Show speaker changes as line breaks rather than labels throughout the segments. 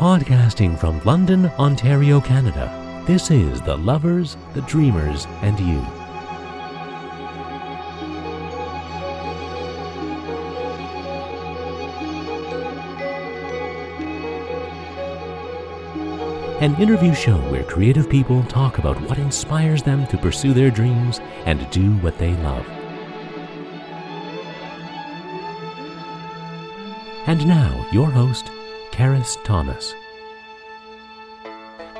Podcasting from London, Ontario, Canada, this is The Lovers, the Dreamers, and You. An interview show where creative people talk about what inspires them to pursue their dreams and do what they love. And now, your host, Ceris Thomas.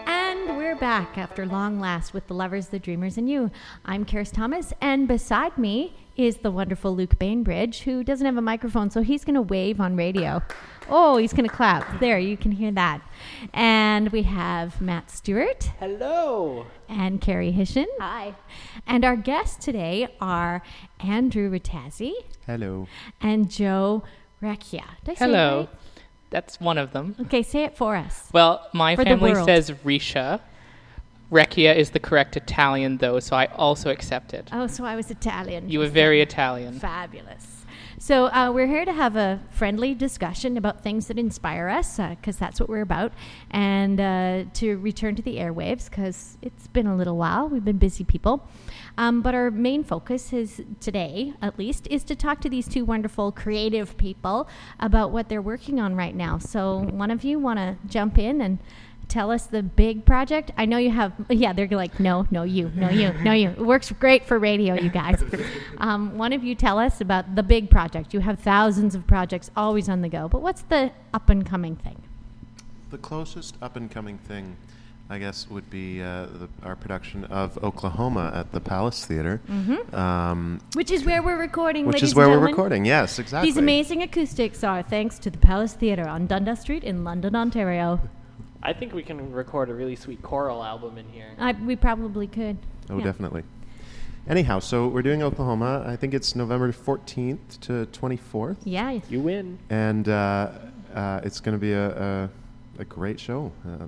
And we're back after long last with the lovers, the dreamers, and you. I'm Ceris Thomas, and beside me is the wonderful Luke Bainbridge, who doesn't have a microphone, so he's going to wave on radio. Oh, he's going to clap. There, you can hear that. And we have Matt Stewart.
Hello.
And Carrie Hishin. Hi. And our guests today are Andrew Rethazi.
Hello.
And Joe Recchia. Did I say
Hello.
Right?
That's one of them.
Okay, say it for us.
Well, my
For
family says Risha. Recchia is the correct Italian, though, so I also accept it.
Oh, so I was Italian.
You were very. Italian.
Fabulous. So uh, we're here to have a friendly discussion about things that inspire us, because that's what we're about, and uh, to return to the airwaves, because it's been a little while. We've been busy people. Um, but our main focus is today, at least, is to talk to these two wonderful creative people about what they're working on right now. So one of you want to jump in and tell us the big project? I know you have, yeah, they're like, no, no, you, no, you, no, you. It works great for radio, you guys. Um, one of you tell us about the big project. You have thousands of projects always on the go, but what's the up and coming thing?
The closest up and coming thing, I guess, would be uh, the, our production of Oklahoma at the Palace Theater, um,
Which is where we're recording,
which
Mm-hmm.
is where
and
we're recording. Yes, exactly.
These amazing acoustics are thanks to the Palace Theatre on Dundas Street in London, Ontario.
I think we can record a really sweet choral album in here.
I, we probably could.
Oh,
Yeah.
definitely. Anyhow, so we're doing Oklahoma. I think it's November 14th to 24th,
Yeah.
You win.
and uh, uh, it's going to be a, a, a great show. Uh,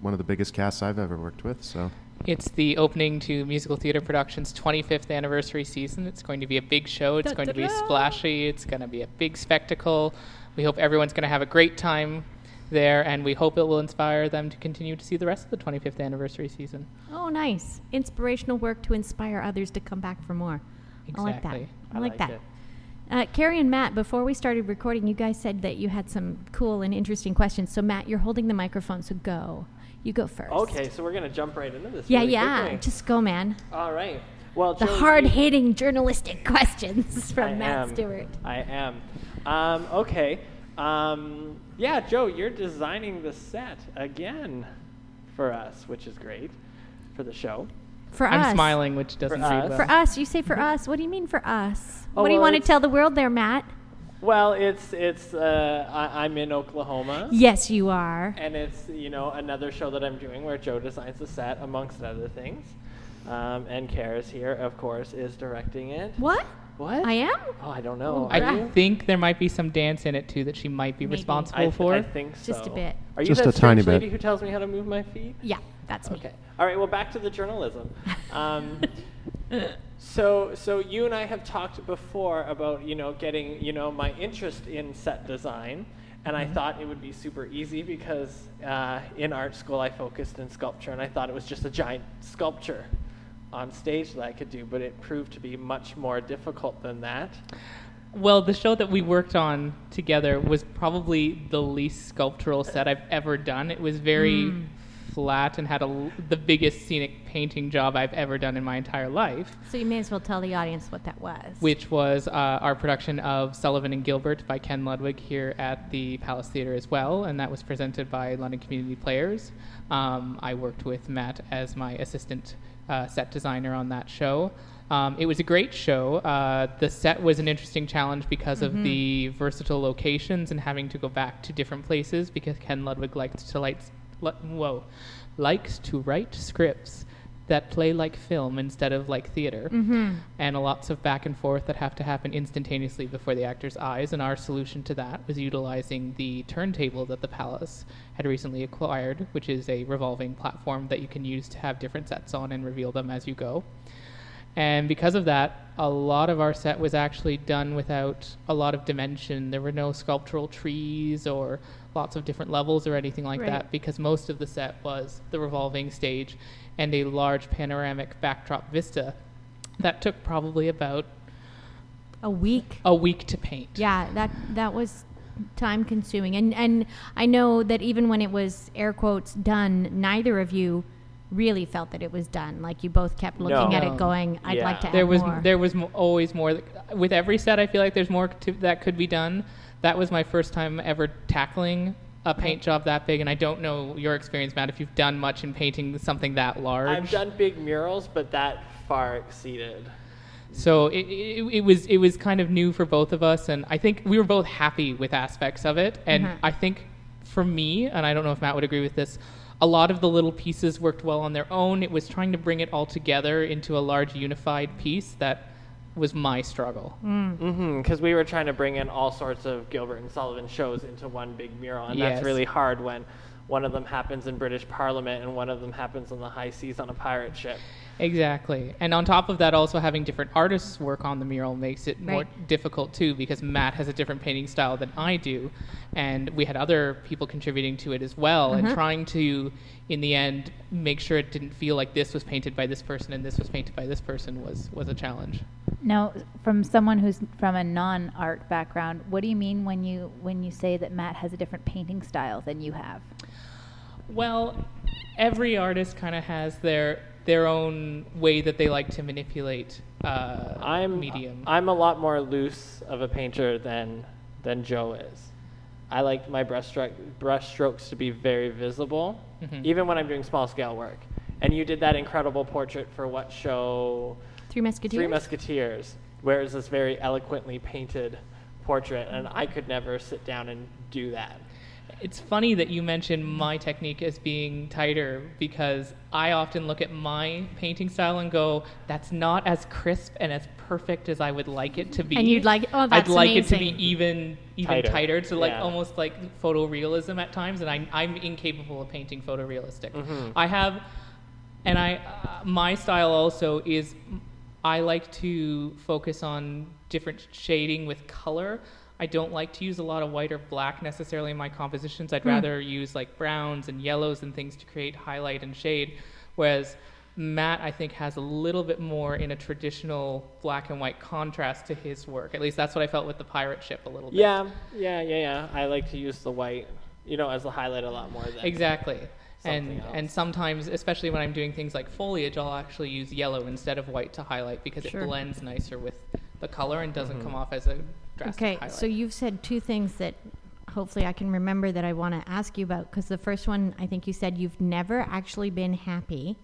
one of the biggest casts I've ever worked with. So
It's the opening to Musical Theater Productions' 25th anniversary season. It's going to be a big show. It's going to be
Da-da-da.
splashy. It's going to be a big spectacle. We hope everyone's going to have a great time there, and we hope it will inspire them to continue to see the rest of the 25th anniversary season.
Oh, nice. Inspirational work to inspire others to come back for more. Exactly. I like that. I,
I
like,
like
that.
it.
Uh, Carrie and Matt, before we started recording, you guys said that you had some cool and interesting questions. So, Matt, you're holding the microphone, so go. You go first.
Okay, so we're gonna jump right into this.
Yeah,
really
yeah.
quickly.
Just go, man.
All right. Well,
The
Joe,
hard
you-
hitting journalistic questions from
I
Matt
am.
Stewart.
I am. Um, okay. Um, yeah, Joe, you're designing the set again for us, which is great for the show.
For us.
I'm
us.
smiling, which doesn't
For us.
well.
For us. You say for us. What do you mean for us?
Oh,
what do you want to tell the world there, Matt?
Well, it's it's uh, I, I'm in Oklahoma.
Yes, you are.
and it's you know another show that I'm doing where Joe designs the set amongst other things, um, and Ceris here, of course, is directing it.
What?
What?
I am?
Oh, I don't know.
I
you?
think there might be some dance in it too that she might be
Maybe.
responsible
I, th-
for.
I think so.
Just a bit.
Are you
Just
that
a tiny
strange lady who tells me how to move my feet?
Yeah, that's me.
Okay. All right. Well, back to the journalism. Um, so, so you and I have talked before about you know getting you know my interest in set design, and
Mm-hmm.
I thought it would be super easy because uh, in art school I focused in sculpture, and I thought it was just a giant sculpture on stage that I could do, but it proved to be much more difficult than that.
Well, the show that we worked on together was probably the least sculptural set I've ever done. It was very
Hmm.
flat and had a l the biggest scenic painting job I've ever done in my entire life,
So you may as well tell the audience what that was.
which was uh, our production of Sullivan and Gilbert by Ken Ludwig here at the Palace Theatre as well, and that was presented by London Community Players. Um, I worked with Matt as my assistant uh, set designer on that show. Um, it was a great show. Uh, the set was an interesting challenge because of the versatile locations and having to go back to different places because Ken Ludwig likes to light, li- whoa, likes to write scripts that play like film instead of like theater, mm-hmm. and lots of back and forth that have to happen instantaneously before the actor's eyes. And our solution to that was utilizing the turntable that the Palace had recently acquired, which is a revolving platform that you can use to have different sets on and reveal them as you go. And because of that, a lot of our set was actually done without a lot of dimension. There were no sculptural trees or lots of different levels or anything like
Right.
that because most of the set was the revolving stage and a large panoramic backdrop vista that took probably about
A week.
a week to paint.
Yeah, that that was time consuming. And and I know that even when it was air quotes done, neither of you really felt that it was done. Like you both kept looking
No.
at it going, I'd like to
Yeah.
add
there was
more.
there was mo- always more with every set i feel like there's more to, that could be done that was my first time ever tackling a paint job that big and i don't know your experience matt if you've done much in painting something that large
I've done big murals, but that far exceeded.
so it, it, it was it was kind of new for both of us and i think we were both happy with aspects of it and
Mhm.
i think for me and i don't know if matt would agree with this a lot of the little pieces worked well on their own it was trying to bring it all together into a large unified piece that was my struggle
Mm-hmm. Because we were trying to bring in all sorts of Gilbert and Sullivan shows into one big mural, and
Yes.
that's really hard when one of them happens in British Parliament and one of them happens on the high seas on a pirate ship.
Exactly. And on top of that, also having different artists work on the mural makes it more difficult too because Matt has a different painting style than I do. And we had other people contributing to it as well and mm-hmm. trying to, in the end, make sure it didn't feel like this was painted by this person and this was painted by this person was, was a challenge.
Now, from someone who's from a non-art background, what do you mean when you when you say that Matt has a different painting style than you have?
Well, every artist kind of has their their own way that they like to manipulate uh,
I'm
medium.
I'm a lot more loose of a painter than than Joe is. I like my brushstroke brush strokes to be very visible,
Mhm.
even when I'm doing small scale work. And you did that incredible portrait for what show?
Three Musketeers.
Three Musketeers, where it's this very eloquently painted portrait, and I could never sit down and do that.
It's funny that you mention my technique as being tighter because I often look at my painting style and go, "That's not as crisp and as perfect as I would like it to be."
And you'd like- oh, that's
I'd like it to be even even
Tighter,
tighter, to like
yeah.
almost like photorealism at times, and I, I'm incapable of painting photorealistic.
Mhm.
I have, and I uh, my style also is I like to focus on different shading with color. I don't like to use a lot of white or black necessarily in my compositions. I'd rather use like browns and yellows and things to create highlight and shade. Whereas Matt, I think, has a little bit more in a traditional black and white contrast to his work. At least that's what I felt with the pirate ship a little bit.
Yeah, yeah, yeah, yeah. I like to use the white, you know, as the highlight a lot more than
Exactly. And
else.
and sometimes, especially when I'm doing things like foliage, I'll actually use yellow instead of white to highlight because
Sure.
it blends nicer with the color and doesn't
Mm-hmm.
come off as a
Okay,
highlight.
so you've said two things that hopefully I can remember that I want to ask you about. Because the first one, I think you said you've never actually been happy,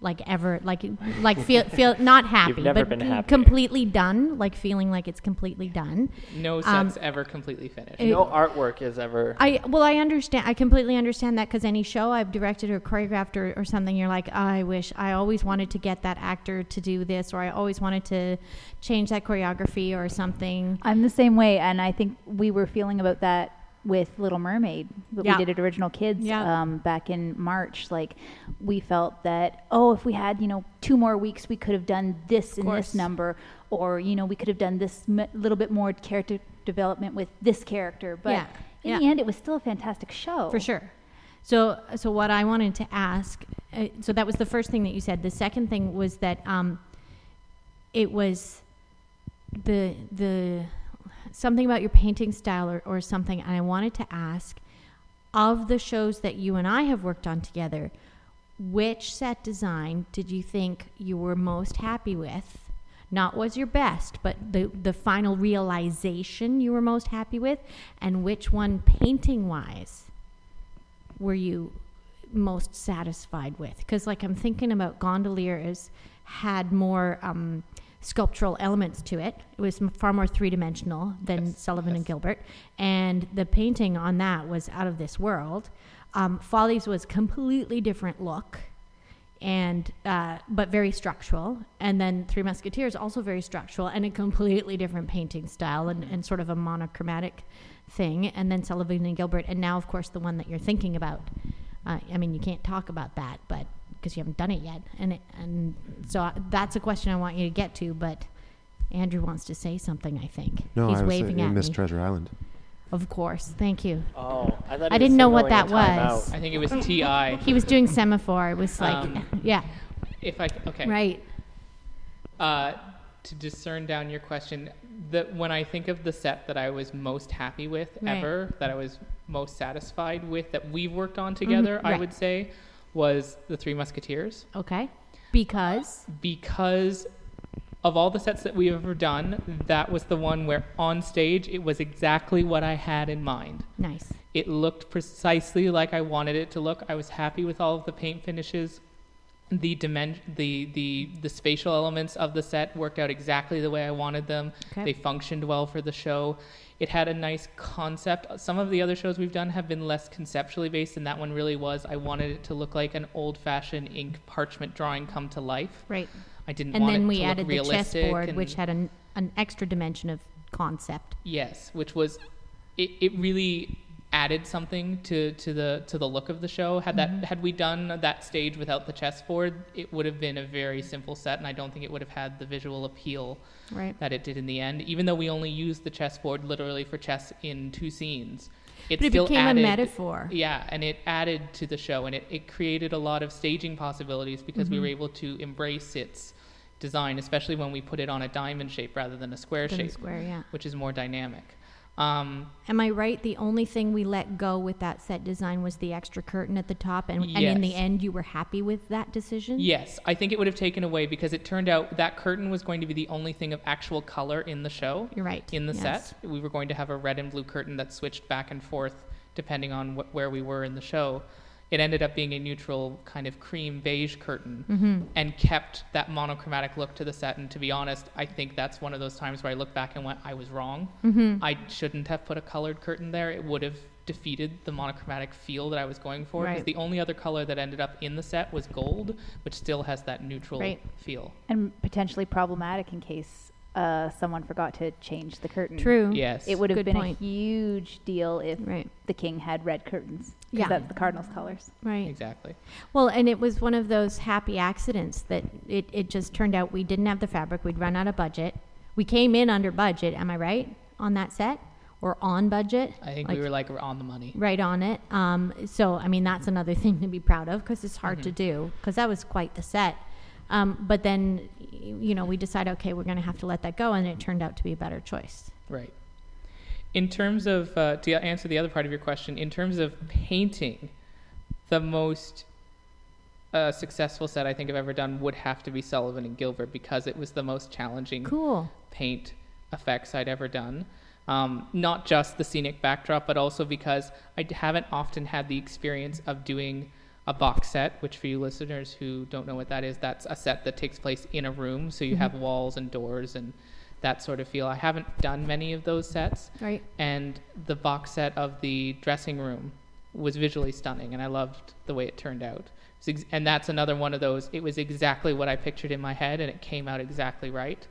like ever, like like feel feel not happy,
never
but
been
c-
happy.
completely done, like feeling like it's completely done.
no
um,
sets ever completely finished.
it-
no artwork is ever.
I well, I understand. I completely understand that because any show I've directed or choreographed or, or something, you're like, "Oh, I wish I always wanted to get that actor to do this, or I always wanted to change that choreography or something.
I'm the same way, and I think we were feeling about that with Little Mermaid. But
Yeah.
We did at Original Kids
Yeah.
um, back in March. Like, we felt that oh, if we had you know two more weeks, we could have done this in this number, or you know we could have done this m- little bit more character development with this character. But
Yeah.
in the end, it was still a fantastic show.
For sure. So, so what I wanted to ask, uh, so that was the first thing that you said. The second thing was that um, it was the the something about your painting style or, or something, and I wanted to ask of the shows that you and I have worked on together, which set design did you think you were most happy with? Not was your best, but the the final realization you were most happy with, and which one painting wise were you most satisfied with? Because like I'm thinking about Gondolier as had more um, sculptural elements to it. It was far more three dimensional than
Yes,
Sullivan and. Gilbert, and the painting on that was out of this world. Um, Follies was completely different look, and uh, but very structural. And then Three Musketeers also very structural and a completely different painting style and, and sort of a monochromatic thing. And then Sullivan and Gilbert, and now of course the one that you're thinking about. Uh, I mean, you can't talk about that, but because you haven't done it yet, and it, and so I, that's a question I want you to get to. But Andrew wants to say something. I think
No,
he's
I was
waving
saying
at
Miss
me.
Treasure Island.
Of course, thank you.
Oh, I thought
I didn't know what that was.
timeout.
I think it was TI.
He was doing semaphore. It was like,
Um,
yeah,
If I okay.
right.
Uh, to discern down your question, that when I think of the set that I was most happy with
Right.
ever, that I was most satisfied with, that we've worked on together, I
right.
would say, was the Three Musketeers.
Okay, because
Because of all the sets that we've ever done, that was the one where on stage it was exactly what I had in mind.
nice.
It looked precisely like I wanted it to look. I was happy with all of the paint finishes. The dimen- the the the spatial elements of the set worked out exactly the way I wanted them.
Okay.
They functioned well for the show. It had a nice concept. Some of the other shows we've done have been less conceptually based, and that one really was. I wanted it to look like an old-fashioned ink parchment drawing come to life.
Right.
I didn't
And
want
then
it
we
to
added the chessboard,
and-
which had an, an extra dimension of concept.
Yes, which was it, it really added something to, to the to the look of the show. Had
Mm-hmm.
that had we done that stage without the chessboard, it would have been a very simple set and I don't think it would have had the visual appeal
Right.
that it did in the end. Even though we only used the chessboard literally for chess in two scenes. It
it
still
became a metaphor.
Yeah, and it added to the show and it, it created a lot of staging possibilities because
Mm-hmm.
we were able to embrace its design, especially when we put it on a diamond shape rather than a square
Than
shape
square, yeah.
which is more dynamic. Um,
Am I right? The only thing we let go with that set design was the extra curtain at the top, and, and in the end, you were happy with that decision.
yes, I think it would have taken away because it turned out that curtain was going to be the only thing of actual color in the show.
You're right.
In the
Yes.
set, we were going to have a red and blue curtain that switched back and forth depending on wh- where we were in the show. It ended up being a neutral kind of cream beige curtain
Mm-hmm.
and kept that monochromatic look to the set. And to be honest, I think that's one of those times where I look back and went, I was wrong.
Mm-hmm.
I shouldn't have put a colored curtain there. It would have defeated the monochromatic feel that I was going for. Because
Right.
the only other color that ended up in the set was gold, which still has that neutral
Right.
feel.
And potentially problematic in case uh, someone forgot to change the curtain.
True.
Yes.
It would have
Good
been
point.
a huge deal if
Right.
the king had red curtains.
Yeah.
that's the Cardinals' colors.
Right.
Exactly.
Well, and it was one of those happy accidents that it, it just turned out we didn't have the fabric. We'd run out of budget. We came in under budget. Am I right on that set or on budget?
I think
Like,
we were like on the money.
right on it. Um, so I mean that's another thing to be proud of because it's hard to
Mm-hmm.
do because that was quite the set. Um, but then you know we decide, okay we're going to have to let that go and it turned out to be a better choice.
Right. In terms of, uh, to answer the other part of your question, in terms of painting, the most uh, successful set I think I've ever done would have to be Sullivan and Gilbert because it was the most challenging
Cool.
paint effects I'd ever done. Um, not just the scenic backdrop, but also because I haven't often had the experience of doing a box set, which for you listeners who don't know what that is, that's a set that takes place in a room. So you have walls and doors and that sort of feel. I haven't done many of those sets.
Right.
And the box set of the dressing room was visually stunning, and I loved the way it turned out. Ex- And that's another one of those. It was exactly what I pictured in my head, and it came out exactly right.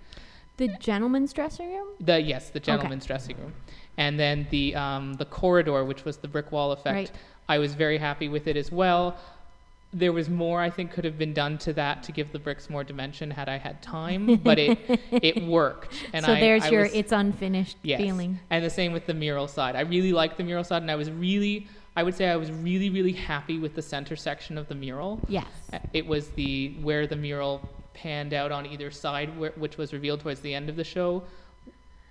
The gentleman's dressing room.
The yes, the gentleman's dressing room, and then the um, the corridor, which was the brick wall effect.
Right.
I was very happy with it as well. There was more I think could have been done to that to give the bricks more dimension had I had time, but it it worked. And
so
I,
there's
I
your
was-
it's unfinished
Yes.
feeling.
And the same with the mural side. I really liked the mural side, and I was really, I would say, I was really, really happy with the center section of the mural.
Yes.
Uh, It was the where the mural panned out on either side, where, which was revealed towards the end of the show,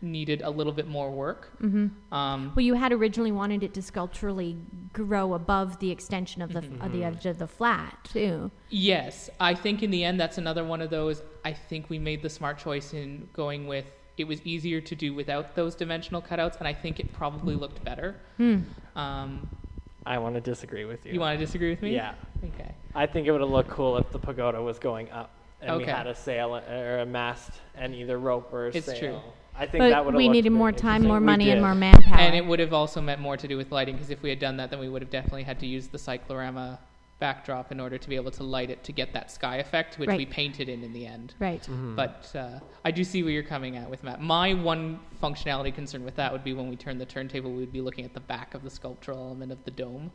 needed a little bit more work.
hmm
Um,
Well, you had originally wanted it to sculpturally grow above the extension of the
Mm-hmm.
of the edge of the flat too.
Yes, I think in the end that's another one of those. I think we made the smart choice in going with. It was easier to do without those dimensional cutouts, and I think it probably looked better.
Hmm.
Um,
I want to disagree with you.
you want to disagree with me?
Yeah.
Okay.
I think it would have looked cool if the pagoda was going up and we had a sail or a mast and either rope or a
It's
sail.
true.
I think that
But
would have
we needed more time, more
We
money, and
did.
more manpower.
And it would have also meant more to do with lighting because if we had done that, then we would have definitely had to use the cyclorama backdrop in order to be able to light it to get that sky effect, which we painted in in the end.
right.
Mm-hmm.
But uh, I do see where you're coming at with Matt. My one functionality concern with that would be when we turn the turntable, we would be looking at the back of the sculptural element of the dome.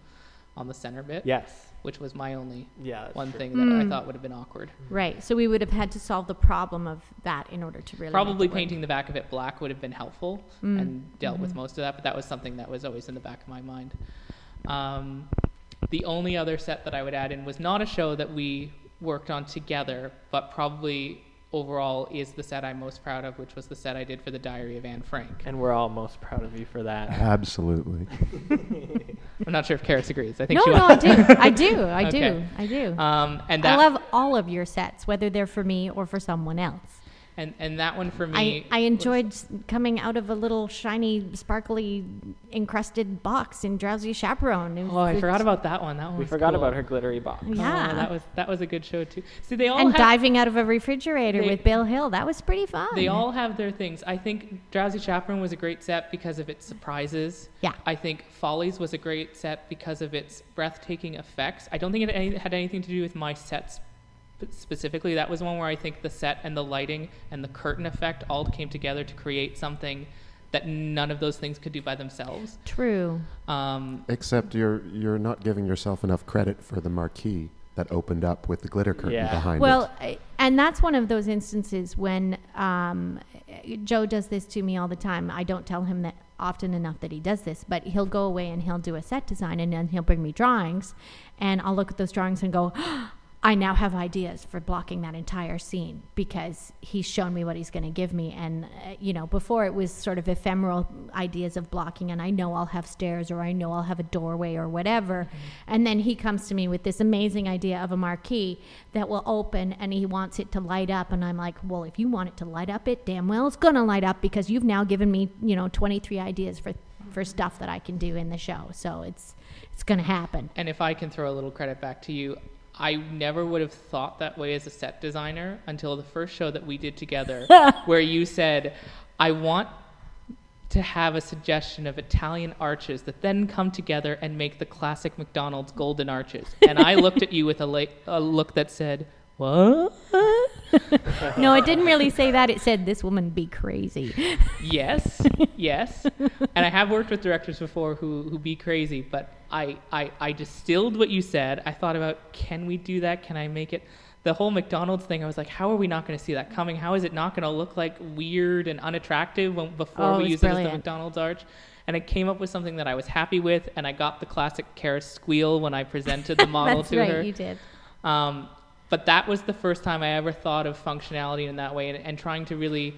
On the center bit,
Yes.
which was my only
Yeah.
one
true.
thing that I
Mm.
thought would have been awkward.
Right. So we would have had to solve the problem of that in order to really make
Probably
it work.
painting the back of it black would have been helpful
Mm.
and dealt with most of that, but that was something that was always in the back of my mind. Um, the only other set that I would add in was not a show that we worked on together, but probably overall is the set I'm most proud of, which was the set I did for the Diary of Anne Frank.
And we're all most proud of you for that.
Absolutely.
I'm not sure if Ceris agrees. I think
No,
she
no, I do. I do. I do.
Okay.
I do.
Um, and
I love all of your sets, whether they're for me or for someone else.
And and that one for me.
I
was-
enjoyed s- coming out of a little shiny, sparkly, encrusted box in Drowsy Chaperone. It
Oh, I
was-
forgot about that one. That one.
We
was
forgot
cool.
about her glittery box.
Yeah.
Oh, that was that was a good show too. See, they all
and
have,
diving out of a refrigerator
They-
with Bill Hill. That was pretty fun.
They all have their things. I think Drowsy Chaperone was a great set because of its surprises.
Yeah.
I think Follies was a great set because of its breathtaking effects. I don't think it any, had anything to do with my sets sp- specifically. That was one where I think the set and the lighting and the curtain effect all came together to create something that none of those things could do by themselves.
True.
Um,
Except you're you're not giving yourself enough credit for the marquee that opened up with the glitter curtain
Yeah.
behind
Well,
it.
I- and that's one of those instances when um, Joe does this to me all the time. I don't tell him that often enough that he does this, but he'll go away and he'll do a set design and then he'll bring me drawings, and I'll look at those drawings and go. I now have ideas for blocking that entire scene because he's shown me what he's going to give me. And, uh, you know, before it was sort of ephemeral ideas of blocking, and I know I'll have stairs or I know I'll have a doorway or whatever. And then he comes to me with this amazing idea of a marquee that will open and he wants it to light up. And I'm like, well, if you want it to light up, it damn well it's going to light up because you've now given me, you know, 23 ideas for, for stuff that I can do in the show. So it's, it's going to happen.
And if I can throw a little credit back to you, I never would have thought that way as a set designer until the first show that we did together, where you said, I want to have a suggestion of Italian arches that then come together and make the classic McDonald's golden arches. And I looked at you with a, la- a look that said, What?
no, it didn't really say that. It said, this woman be crazy.
yes, yes. And I have worked with directors before who, who be crazy, but I, I, I distilled what you said. I thought about, can we do that? Can I make it? The whole McDonald's thing, I was like, how are we not going to see that coming? How is it not going to look like weird and unattractive when, before
Oh,
we use it as the. McDonald's arch? And I came up with something that I was happy with, and I got the classic Ceris squeal when I presented the model to
right,
her.
you did.
Um, but that was the first time I ever thought of functionality in that way and, and trying to really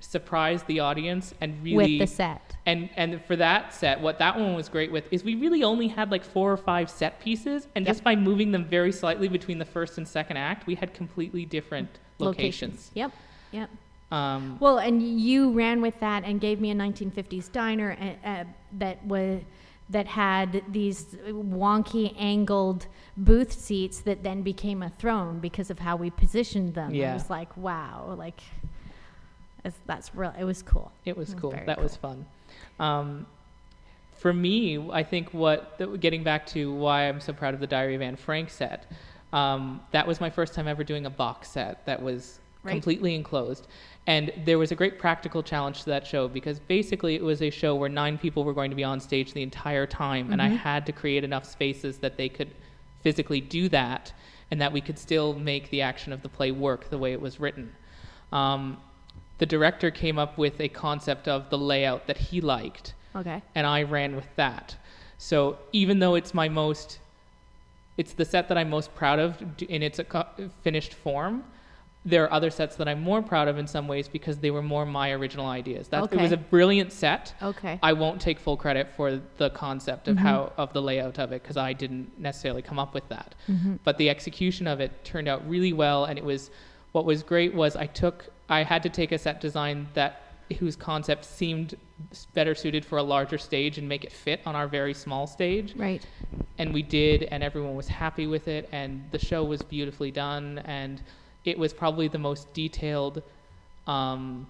surprise the audience and really
With the set.
and and for that set what that one was great with is we really only had like four or five set pieces and just by moving them very slightly between the first and second act we had completely different locations,
Yep. Yep.
Um,
Well, and you ran with that and gave me a 1950s diner uh, uh, that was that had these wonky angled booth seats that then became a throne because of how we positioned them.
Yeah.
It was like, wow, like it's, that's real. It was cool.
It was
It was
cool. that was fun. Um, for me, I think what th- getting back to why I'm so proud of the Diary of Anne Frank set. Um, that was my first time ever doing a box set that was
Right.
completely enclosed, and there was a great practical challenge to that show because basically it was a show where nine people were going to be on stage the entire time, and I had to create enough spaces that they could physically do that, and that we could still make the action of the play work the way it was written. Um, the director came up with a concept of the layout that he liked,
Okay.
and I ran with that. So even though it's my most, it's the set that I'm most proud of in its uh, finished form. There are other sets that I'm more proud of in some ways because they were more my original ideas. That it was a brilliant set.
Okay.
I won't take full credit for the concept of mm-hmm. how of the layout of it because I didn't necessarily come up with that. Mm-hmm. But the execution of it turned out really well, and it was what was great was I took I had to take a set design that whose concept seemed better suited for a larger stage and make it fit on our very small stage
Right.
and we did and everyone was happy with it and the show was beautifully done and it was probably the most detailed um,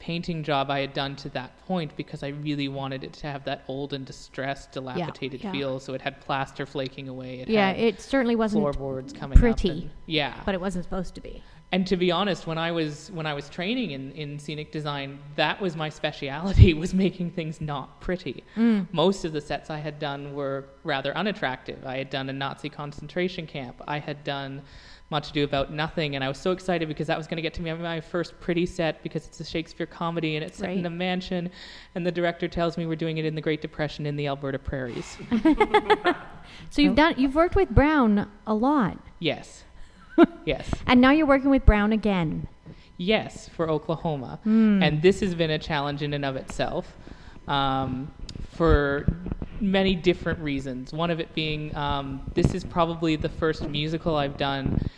painting job I had done to that point because I really wanted it to have that old and distressed, dilapidated
yeah.
feel. So it had plaster flaking away. It
Yeah,
had
it certainly wasn't,
floorboards coming
pretty,
up. and- yeah,
but it wasn't supposed to be.
And to be honest, when I was when I was training in, in scenic design, that was my speciality was making things not pretty. Mm. Most of the sets I had done were rather unattractive. I had done a Nazi concentration camp. I had done much ado about nothing, and I was so excited because that was going to get to me my first pretty set because it's a Shakespeare comedy and it's set in a mansion, and the director tells me we're doing it in the Great Depression in the Alberta prairies.
So you've done you've worked with Brown a lot,
yes, yes.
and now you're working with Brown again.
Yes, for Oklahoma.
Hmm.
And this has been a challenge in and of itself um, for many different reasons. One of it being um, this is probably the first musical I've done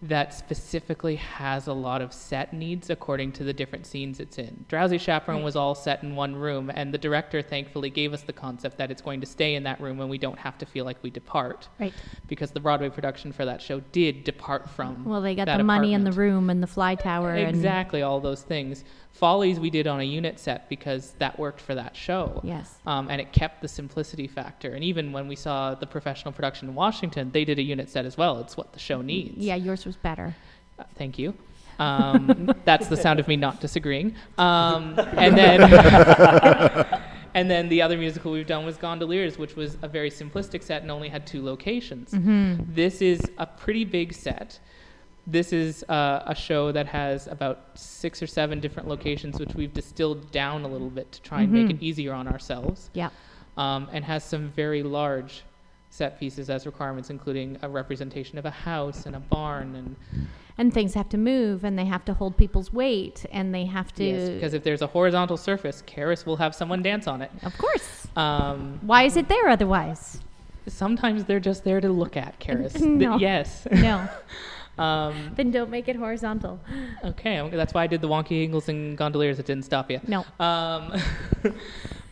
that specifically has a lot of set needs according to the different scenes it's in. Drowsy Chaperone
Right.
was all set in one room, and the director thankfully gave us the concept that it's going to stay in that room and we don't have to feel like we depart.
Right.
Because the Broadway production for that show did depart from.
Well, they got the money in the room and the fly tower. and-
Exactly, all those things. Follies we did on a unit set because that worked for that show.
Yes.
Um, and it kept the simplicity factor. And even when we saw the professional production in Washington, they did a unit set as well. It's what the show needs.
Yeah, yours was better.
Uh, thank you. Um, that's the sound of me not disagreeing. Um, and then. And then the other musical we've done was Gondoliers, which was a very simplistic set and only had two locations. This is a pretty big set. This is uh, a show that has about six or seven different locations, which we've distilled down a little bit to try and make it easier on ourselves,
Yeah.
um, and has some very large set pieces as requirements, including a representation of a house and a barn, and
And things have to move, and they have to hold people's weight, and they have to.
because if there's a horizontal surface, Ceris will have someone dance on it.
of course.
Um,
Why is it there otherwise?
sometimes they're just there to look at, Ceris. Th-
No.
yes.
No.
um,
then don't make it horizontal.
okay, that's why I did the wonky angles and gondoliers. It didn't stop you.
No.
Um,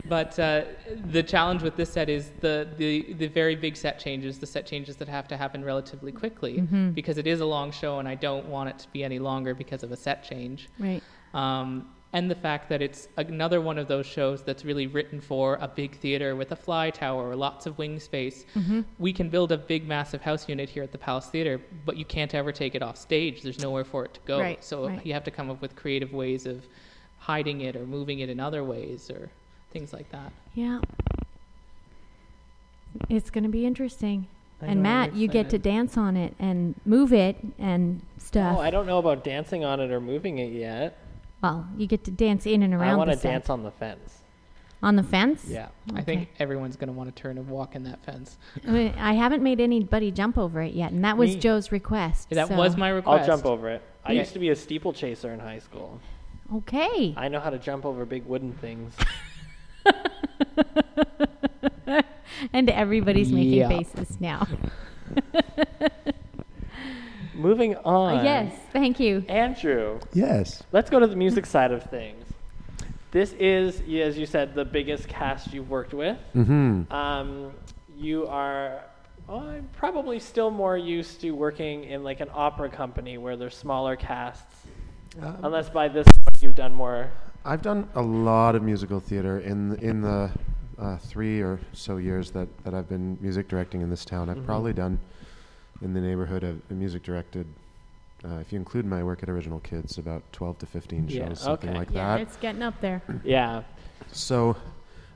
but uh, the challenge with this set is the, the, the very big set changes, the set changes that have to happen relatively quickly
Mm-hmm.
because it is a long show and I don't want it to be any longer because of a set change.
Right.
Um, and the fact that it's another one of those shows that's really written for a big theater with a fly tower or lots of wing space.
Mm-hmm.
We can build a big, massive house unit here at the Palace Theater, but you can't ever take it off stage. There's nowhere for it to go.
Right,
so
right.
you have to come up with creative ways of hiding it or moving it in other ways or things like that.
Yeah. It's going to be interesting.
I
and
know,
Matt, you get to dance on it and move it and stuff.
Oh, I don't know about dancing on it or moving it yet.
well, you get to dance in and around.
I
around
want
the
to dance on the fence.
on the fence.
Yeah.
I think everyone's going to want to turn and walk in that fence.
I, mean, I haven't made anybody jump over it yet, and that was
Me-
Joe's request.
That
so-
was my request.
I'll jump over it. I
Yeah.
used to be a steeplechaser in high school.
Okay.
I know how to jump over big wooden things.
and everybody's making
Yeah.
faces now.
Moving on.
yes, thank you.
Andrew,
Yes.
let's go to the music side of things. This is, as you said, the biggest cast you've worked with.
Mm-hmm.
Um, you are well, probably still more used to working in like an opera company where there's smaller casts. Unless by this point you've done more.
I've done a lot of musical theater in in the uh, three or so years that, that I've been music directing in this town. I've
Mhm.
probably done in the neighborhood of of music directed, uh, if you include my work at Original Kids, about 12 to 15 shows,
Yeah,
something
okay.
like
Yeah,
that.
it's getting up there.
Yeah.
So,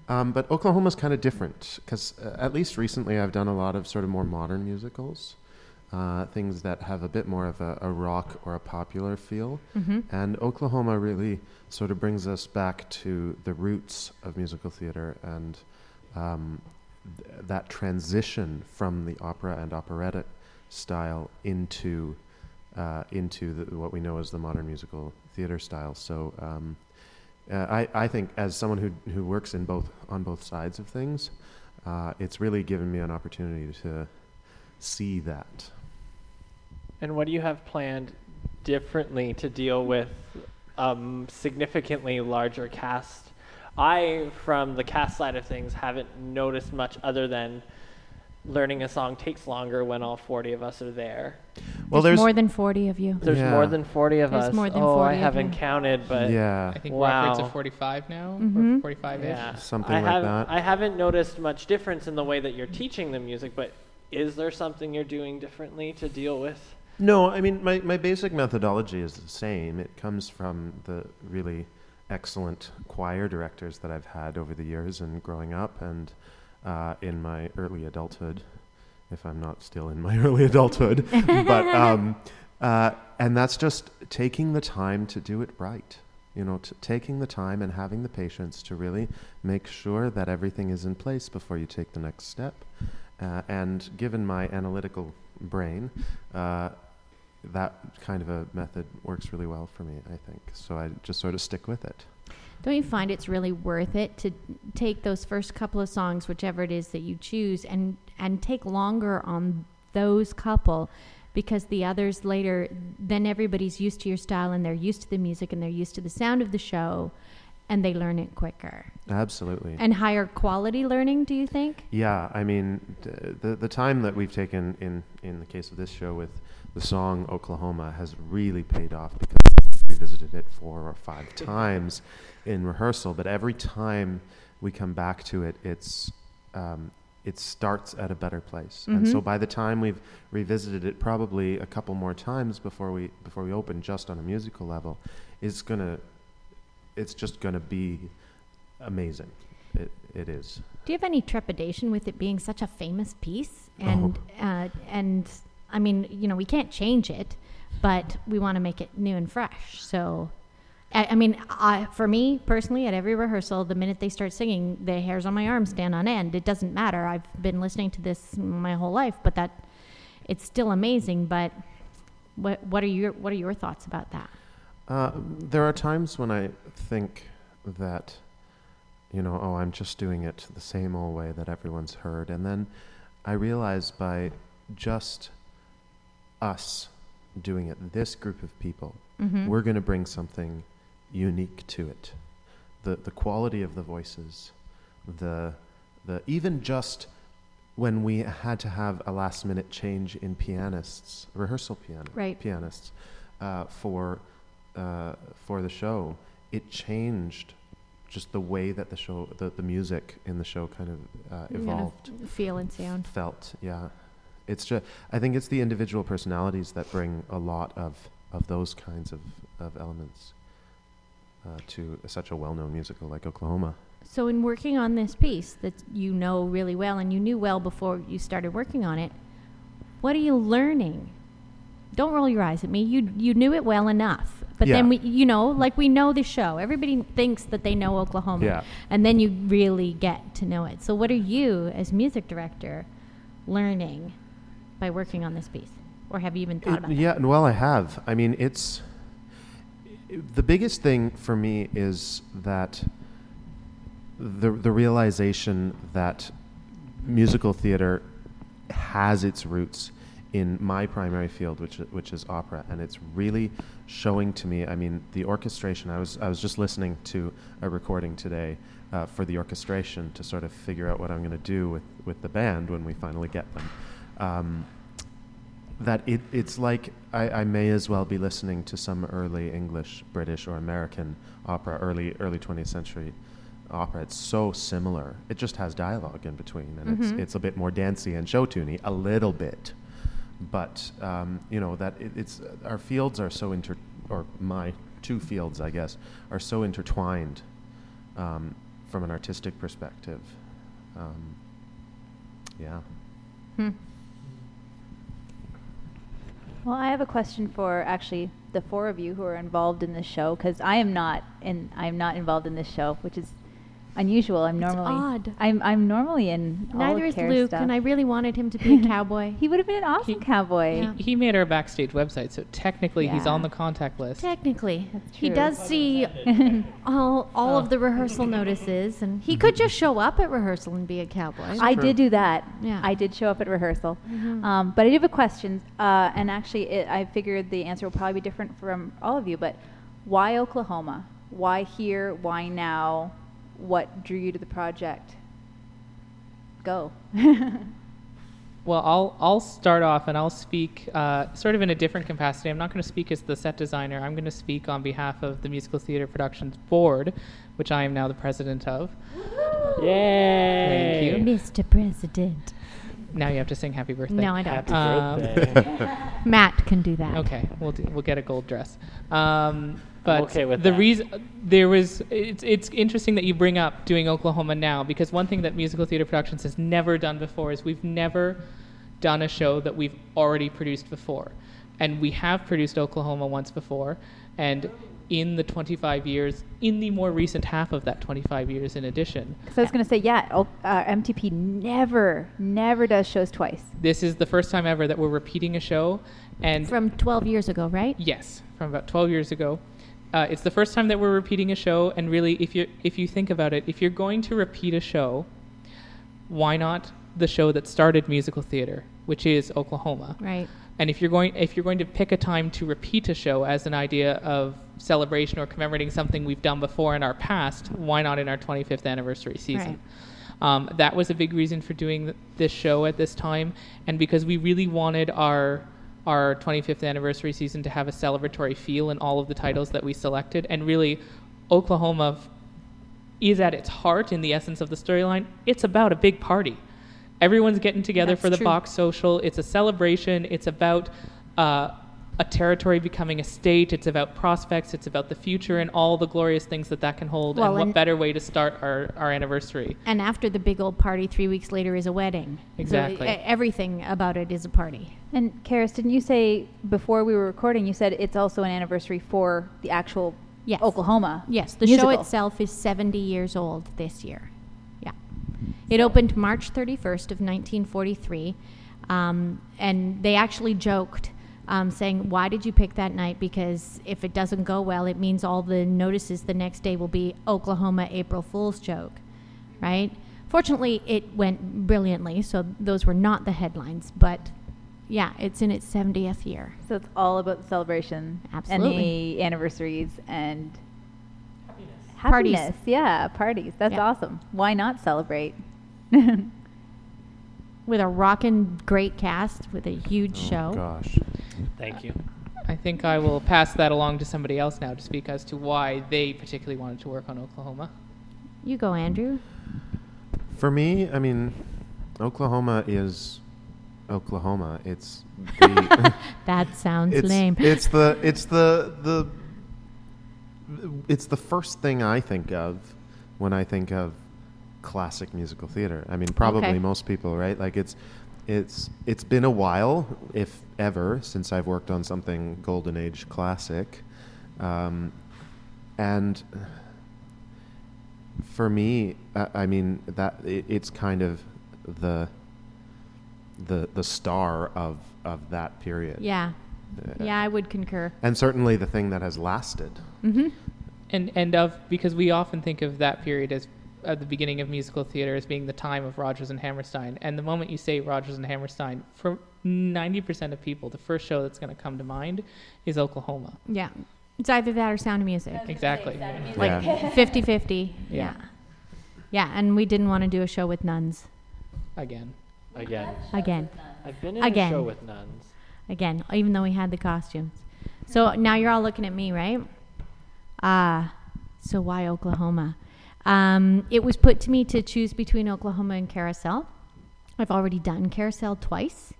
um, but Oklahoma's kind of different because uh, at least recently I've done a lot of sort of more modern musicals, uh, things that have a bit more of a, a rock or a popular feel.
hmm
And Oklahoma really sort of brings us back to the roots of musical theater and um, th- that transition from the opera and operetta style into uh, into the, what we know as the modern musical theater style. So um, uh, I, I think as someone who who works in both on both sides of things, uh, it's really given me an opportunity to see that.
And what do you have planned differently to deal with um, significantly larger cast? I, from the cast side of things, haven't noticed much other than learning a song takes longer when all 40 of us are there.
Well,
there's,
there's
more than 40 of you.
There's
Yeah.
more than 40 of
There's
us.
more than
oh,
40
I haven't
you.
counted, but
yeah.
I think Rockford's
Wow.
at 45 now,
Mhm.
or 45 ish.
yeah,
Something
I
like
have,
that.
I haven't noticed much difference in the way that you're teaching the music, but is there something you're doing differently to deal with
No, I mean my, my basic methodology is the same. It comes from the really excellent choir directors that I've had over the years and growing up and uh, in my early adulthood, if I'm not still in my early adulthood. but um, uh, and that's just taking the time to do it right. You know, t- taking the time and having the patience to really make sure that everything is in place before you take the next step. Uh, and given my analytical brain, uh, that kind of a method works really well for me, I think. So I just sort of stick with it.
Don't you find it's really worth it to take those first couple of songs, whichever it is that you choose, and and take longer on those couple because the others later then everybody's used to your style and they're used to the music and they're used to the sound of the show and they learn it quicker.
Absolutely.
And higher quality learning, do you think?
Yeah, I mean, the the time that we've taken in in the case of this show with the song Oklahoma has really paid off because we revisited it four or five times in rehearsal. But every time we come back to it, it's um, it starts at a better place. And so
Mhm.
by the time we've revisited it, probably a couple more times before we before we open, just on a musical level, it's gonna it's just gonna be amazing. It it is.
Do you have any trepidation with it being such a famous piece? And uh, and I mean, you know, we can't change it, but we want to make it new and fresh. So, I, I mean, I, for me personally, at every rehearsal, the minute they start singing, the hairs on my arms stand on end. It doesn't matter. I've been listening to this my whole life, but that it's still amazing. But what what are your what are your thoughts about that?
Uh, there are times when I think that, you know, oh, I'm just doing it the same old way that everyone's heard. And then I realize by just us doing it, this group of people,
Mm-hmm.
we're going to bring something unique to it. The, the quality of the voices, the, the, even just when we had to have a last minute change in pianists, rehearsal piano,
Right.
pianists, uh, for, uh, for the show, it changed just the way that the show, the, the music in the show kind of uh, evolved
feel and sound.
felt yeah it's just i think it's the individual personalities that bring a lot of of those kinds of, of elements uh, to such a well-known musical like oklahoma
So, in working on this piece that you know really well and you knew well before you started working on it, what are you learning? Don't roll your eyes at me. You you knew it well enough, but then we, you know, like we know the show. Everybody thinks that they know Oklahoma,
Yeah.
and then you really get to know it. So, what are you, as music director, learning by working on this piece, or have you even thought
It-
about it?
yeah and well i have i mean it's the biggest thing for me is that the the realization that musical theater has its roots in my primary field, which which is opera, and it's really showing to me. I mean, the orchestration. I was I was just listening to a recording today uh, for the orchestration to sort of figure out what I'm going to do with with the band when we finally get them. Um, that it, it's like I, I may as well be listening to some early English, British, or American opera, early early 20th century opera. It's so similar. It just has dialogue in between, and
Mhm.
it's it's a bit more dancey and show tuney, a little bit. But um, you know that it, it's our fields are so inter or my two fields, I guess, are so intertwined um, from an artistic perspective. Um, yeah.
Hmm.
Well, I have a question for actually the four of you who are involved in this show because I am not, and I'm not involved in this show, which is unusual. I'm
It's
normally
odd.
I'm I'm normally in all
Neither
of
is
Kara's
Luke,
stuff.
and I really wanted him to be a cowboy.
he would have been an awesome
He-
cowboy.
Yeah.
He made our backstage website, so technically he's on the contact list.
Technically,
That's
he does see all all of the rehearsal notices, and he could just show up at rehearsal and be a cowboy.
I
True.
did do that.
Yeah.
I did show up at rehearsal.
Mhm.
Um, but I do have a question, uh, and actually, it, I figured the answer will probably be different from all of you. But why Oklahoma? Why here? Why now? What drew you to the project? Go.
Well, I'll I'll start off and I'll speak uh, sort of in a different capacity. I'm not going to speak as the set designer. I'm going to speak on behalf of the Musical Theater Productions Board, which I am now the president of.
Yay!
Thank you.
Mr. President.
Now you have to sing happy birthday.
No, I don't.
Happy
Um,
birthday.
Matt can do that.
Okay, we'll do, we'll get a gold dress. Um, but
okay with
the
that.
reason there was it's it's interesting that you bring up doing Oklahoma now because one thing that musical theater productions has never done before is we've never done a show that we've already produced before, and we have produced Oklahoma once before, and in the 25 years, in the more recent half of that 25 years, in addition,
Because I was going to say, yeah, uh, MTP never, never does shows twice.
this is the first time ever that we're repeating a show, and
From 12 years ago, right?
Yes, from about 12 years ago. Uh, it's the first time that we're repeating a show, and really, if you if you think about it, if you're going to repeat a show, why not the show that started musical theater, which is Oklahoma?
Right.
And if you're going if you're going to pick a time to repeat a show as an idea of celebration or commemorating something we've done before in our past, why not in our 25th anniversary season? Um, that was a big reason for doing th- this show at this time, and because we really wanted our our 25th anniversary season to have a celebratory feel in all of the titles that we selected, and really, Oklahoma is at its heart in the essence of the storyline. It's about a big party. Everyone's getting together
That's
for the
true.
box social. It's a celebration. It's about uh, a territory becoming a state. It's about prospects. It's about the future and all the glorious things that that can hold.
Well,
and what
and-
better way to start our, our anniversary?
And after the big old party, three weeks later is a wedding. So
Exactly.
e- everything about it is a party.
And Ceris, didn't you say before we were recording, you said it's also an anniversary for the actual
Yes.
Oklahoma?
Yes, the show itself is 70 years old this year. Yeah. It opened March 31st of 1943. Um, and they actually joked, um, saying, why did you pick that night? Because if it doesn't go well, it means all the notices the next day will be Oklahoma April Fool's joke, right? Fortunately, it went brilliantly, so those were not the headlines. But yeah, it's in its 70th year.
So it's all about the celebration and
Absolutely.
the anniversaries and
Parties.
happiness. Yeah, parties. That's
Yeah.
awesome. Why not celebrate?
With a rockin' great cast, with a huge
Oh,
show.
Gosh.
Thank you.
I think I will pass that along to somebody else now to speak as to why they particularly wanted to work on Oklahoma.
You go, Andrew.
For me, I mean, Oklahoma is Oklahoma. It's the
That sounds
it's,
lame.
it's the it's the the it's the first thing I think of when I think of classic musical theater. I mean, probably
Okay.
most people, right? Like it's it's it's been a while, if ever, since I've worked on something golden age classic, um, and for me, I, I mean that it, it's kind of the the the star of of that period.
yeah.
Uh,
Yeah, I would concur.
and certainly the thing that has lasted.
Mm-hmm.
And and of because we often think of that period as at the beginning of musical theater as being the time of Rodgers and Hammerstein. And the moment you say Rodgers and Hammerstein, for 90% of people, the first show that's going to come to mind is Oklahoma.
Yeah. It's either that or Sound of Music.
Exactly.
Like
Yeah.
50 50.
Yeah.
Yeah. Yeah, and we didn't want to do a show with nuns.
Again.
Again.
Again.
I've been in
Again.
a show with nuns.
Again, even though we had the costumes. So now you're all looking at me, right? Ah, so why Oklahoma? Um, it was put to me to choose between Oklahoma and Carousel. I've already done Carousel twice,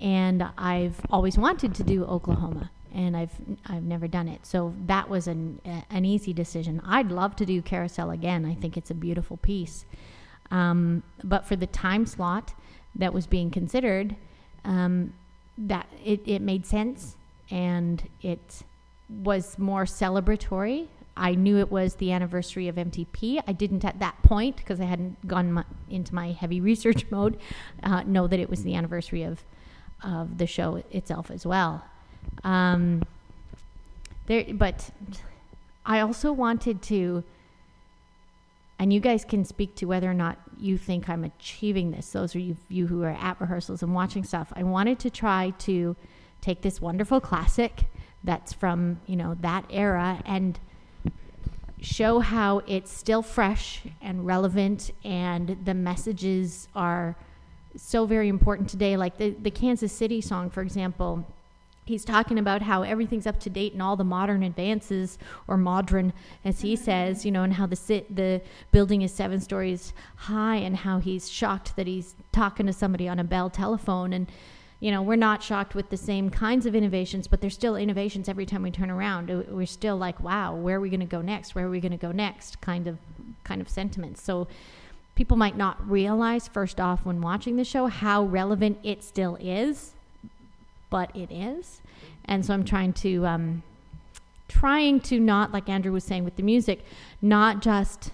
and I've always wanted to do Oklahoma, and I've I've never done it. So that was an an easy decision. I'd love to do Carousel again. I think it's a beautiful piece, um, but for the time slot that was being considered, um, that it, it made sense and it was more celebratory. I knew it was the anniversary of MTP. I didn't at that point, because I hadn't gone mu into my heavy research mode, uh, know that it was the anniversary of, of the show itself as well. Um, there, but I also wanted to, and you guys can speak to whether or not you think I'm achieving this. Those are you, you who are at rehearsals and watching stuff. I wanted to try to take this wonderful classic that's from you know that era and show how it's still fresh and relevant and the messages are so very important today. Like the, the kansas city song for example he's talking about how everything's up to date and all the modern advances or modern as he says you know and how the the building is seven stories high and how he's shocked that he's talking to somebody on a bell telephone. And you know we're not shocked with the same kinds of innovations but there's still innovations every time we turn around we're still like wow where are we going to go next where are we going to go next kind of kind of sentiments so people might not realize first off when watching the show how relevant it still is but it is. And so I'm trying to um, trying to not like Andrew was saying with the music, not just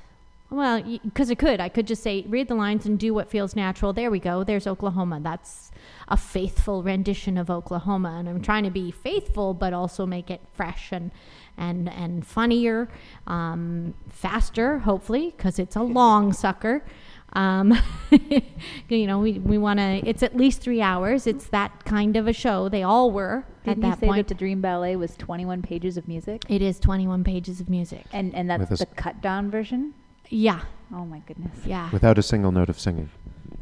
well, because it could. I could just say read the lines and do what feels natural. There we go. There's Oklahoma. That's a faithful rendition of Oklahoma, and I'm trying to be faithful, but also make it fresh and and and funnier, um, faster, hopefully, because it's a long sucker. Um, you know, we, we want to, it's at least three hours. It's that kind of a show. They all were
Didn't
at
you
that
say
point.
that the Dream Ballet was 21 pages of music?
it is 21 pages of music.
And and that's
a
the
s-
cut down version?
Yeah.
Oh my goodness.
Yeah.
Without a single note of singing.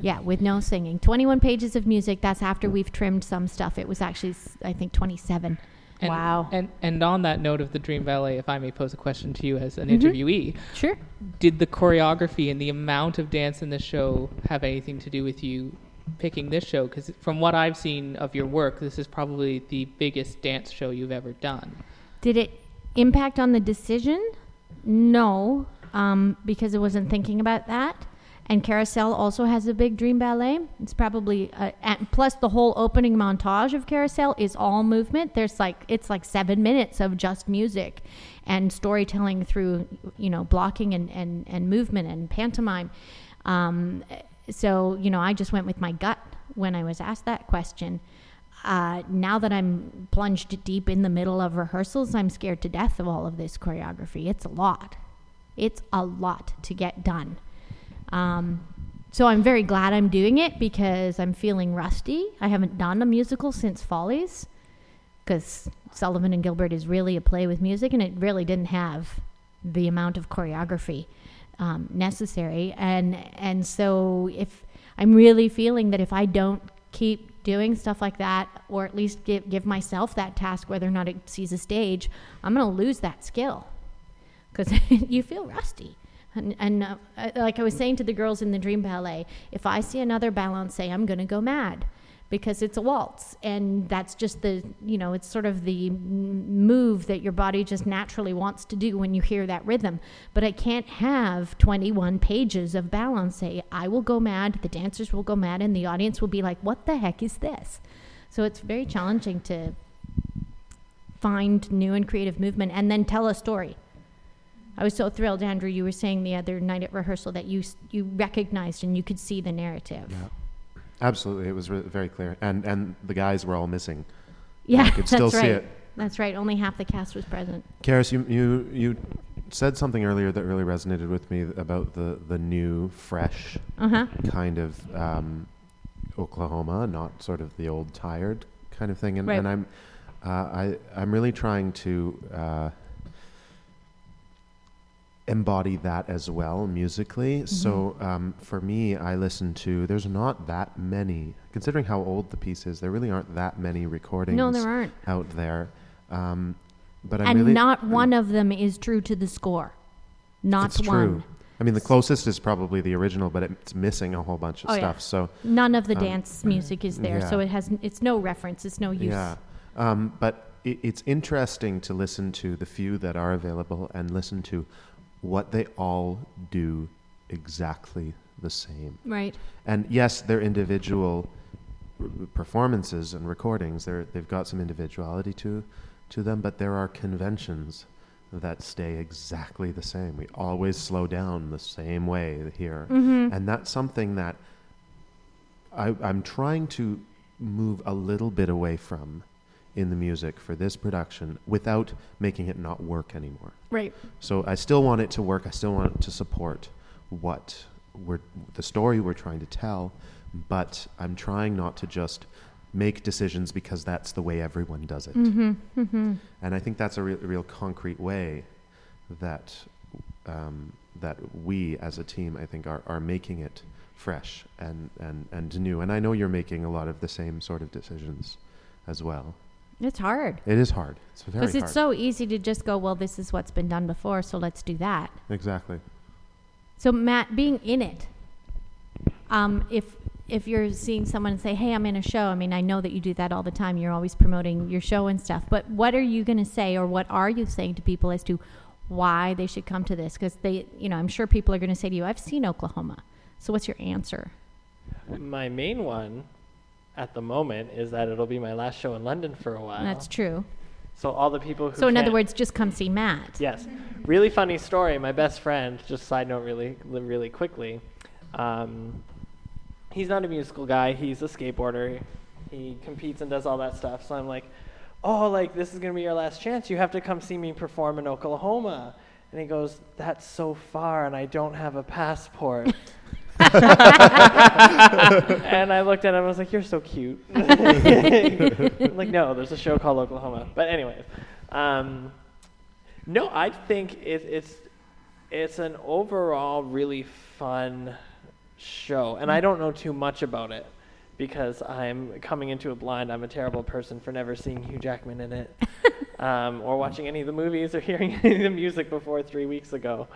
Yeah. With no singing. 21 pages of music. That's after we've trimmed some stuff. It was actually, I think, 27.
And,
Wow.
And and on that note of the Dream Ballet, if I may pose a question to you as an
Mhm.
interviewee,
Sure.
did the choreography and the amount of dance in the show have anything to do with you picking this show? Because from what I've seen of your work, this is probably the biggest dance show you've ever done.
Did it impact on the decision? No, um, because I wasn't thinking about that. And Carousel also has a big dream ballet. It's probably uh, plus the whole opening montage of Carousel is all movement. There's like it's like seven minutes of just music and storytelling through you know blocking and and, and movement and pantomime. Um, so you know I just went with my gut when I was asked that question uh, now that I'm plunged deep in the middle of rehearsals, I'm scared to death of all of this choreography. It's a lot. It's a lot to get done. Um, so I'm very glad I'm doing it because I'm feeling rusty. I haven't done a musical since Follies because Sullivan and Gilbert is really a play with music, and it really didn't have the amount of choreography um, necessary. And and so if I'm really feeling that if I don't keep doing stuff like that, or at least give give myself that task, whether or not it sees a stage, I'm going to lose that skill because you feel rusty. And, and uh, like I was saying to the girls in the Dream Ballet, if I see another balance, say I'm going to go mad because it's a waltz, and that's just the you know it's sort of the move that your body just naturally wants to do when you hear that rhythm. But I can't have 21 pages of balance. I will go mad, the dancers will go mad, and the audience will be like, "What the heck is this?" So it's very challenging to find new and creative movement and then tell a story. I was so thrilled, Andrew. You were saying the other night at rehearsal that you you recognized and you could see the narrative.
Yeah, Absolutely, it was re- very clear, and and the guys were all missing.
Yeah,
I could still
that's
see
right.
it.
That's right. Only half the cast was present.
Ceris, you you you said something earlier that really resonated with me about the the new, fresh
Uh huh.
kind of um, Oklahoma, not sort of the old, tired kind of thing. And,
Right.
and I'm uh, I I'm really trying to. Uh, embody that as well musically so um, for me i listen to there's not that many considering how old the piece is there really aren't that many recordings
No, there aren't.
out there um, but i'm
and
really
not one of them is true to the score. Not
it's
one.
true i mean the closest is probably the original but it's missing a whole bunch of
Oh, yeah.
stuff so
None of the
Um,
dance music is there, so it has. It's no reference. It's no use.
Yeah, um, but it, it's interesting to listen to the few that are available and listen to what they all do exactly the same.
Right.
And yes, they're individual performances and recordings. They're, they've got some individuality to to them, but there are conventions that stay exactly the same. We always slow down the same way here,
Mm-hmm.
and that's something that I, I'm trying to move a little bit away from in the music for this production without making it not work anymore.
Right.
So I still want it to work. I still want it to support what we're the story we're trying to tell, but I'm trying not to just make decisions because that's the way everyone does it.
Mm-hmm. Mm-hmm.
And I think that's a real, real concrete way that um, that we as a team, I think, are, are making it fresh and, and, and new. And I know you're making a lot of the same sort of decisions as well.
It's hard
It is hard. It's very
because
hard.
it's so easy to just go, well, this is what's been done before, so let's do that.
exactly.
So Matt, being in it, um, if if you're seeing someone say, "Hey, I'm in a show," I mean, I know that you do that all the time. You're always promoting your show and stuff. But what are you going to say, or what are you saying to people as to why they should come to this? Because they, you know, I'm sure people are going to say to you, "I've seen Oklahoma." So what's your answer?
My main one at the moment is that it'll be my last show in London for a while.
That's true.
So all the people who
So in other words, just come see Matt.
Yes. Really funny story. My best friend, just side note really really quickly. Um, he's not a musical guy. He's a skateboarder. He competes and does all that stuff. So I'm like, "Oh, like this is going to be your last chance. You have to come see me perform in Oklahoma." And he goes, "That's so far and I don't have a passport." and I looked at him and I was like, "You're so cute." Like, no, there's a show called Oklahoma. But anyways, um, no, I think it, it's it's an overall really fun show, and I don't know too much about it because I'm coming into it blind. I'm a terrible person for never seeing Hugh Jackman in it, um, or watching any of the movies or hearing any of the music before three weeks ago.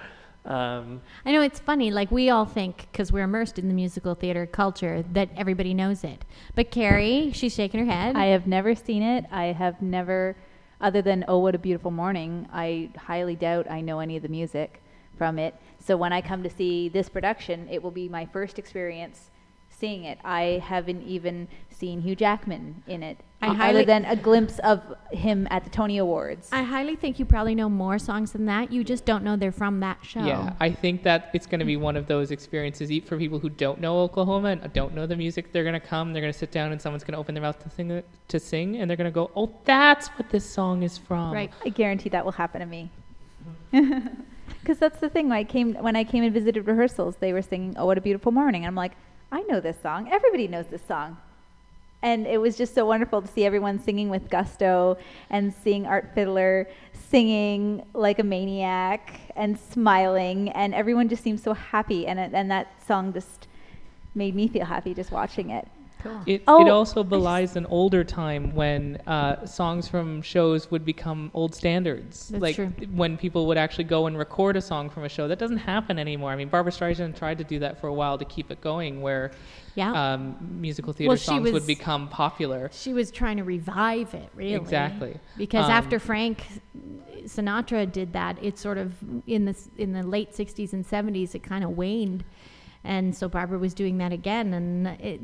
Um,
I know it's funny. Like we all think, because we're immersed in the musical theater culture, that everybody knows it. But Carrie, she's shaking her head.
I have never seen it. I have never, other than Oh What a Beautiful Morning, I highly doubt I know any of the music from it. So when I come to see this production, it will be my first experience seeing it. I haven't even seen Hugh Jackman in it,
I highly-
other than a glimpse of him at the Tony Awards.
I highly think you probably know more songs than that. You just don't know they're from that show.
Yeah, I think that it's going to be one of those experiences e- for people who don't know Oklahoma and don't know the music. They're going to come, they're going to sit down, and someone's going to open their mouth to sing, to sing, and they're going to go, "Oh, that's what this song is from."
Right.
I guarantee that will happen to me. Because that's the thing. When I came when I came and visited rehearsals, they were singing "Oh What a Beautiful Morning," and I'm like, I know this song. Everybody knows this song. And it was just so wonderful to see everyone singing with gusto and seeing Art Fiddler singing like a maniac and smiling, and everyone just seemed so happy. And and that song just made me feel happy just watching it.
It,
Oh,
it also belies an older time when uh, songs from shows would become old standards.
That's
like
true.
when people would actually go and record a song from a show. That doesn't happen anymore. I mean, Barbra Streisand tried to do that for a while to keep it going, where
Yeah.
um, musical theater
Well,
songs
was-
would become popular.
she was trying to revive it, really.
Exactly.
Because
Um,
after Frank Sinatra did that, it sort of in the in the late '60s and '70s, it kind of waned, and so Barbra was doing that again. And it,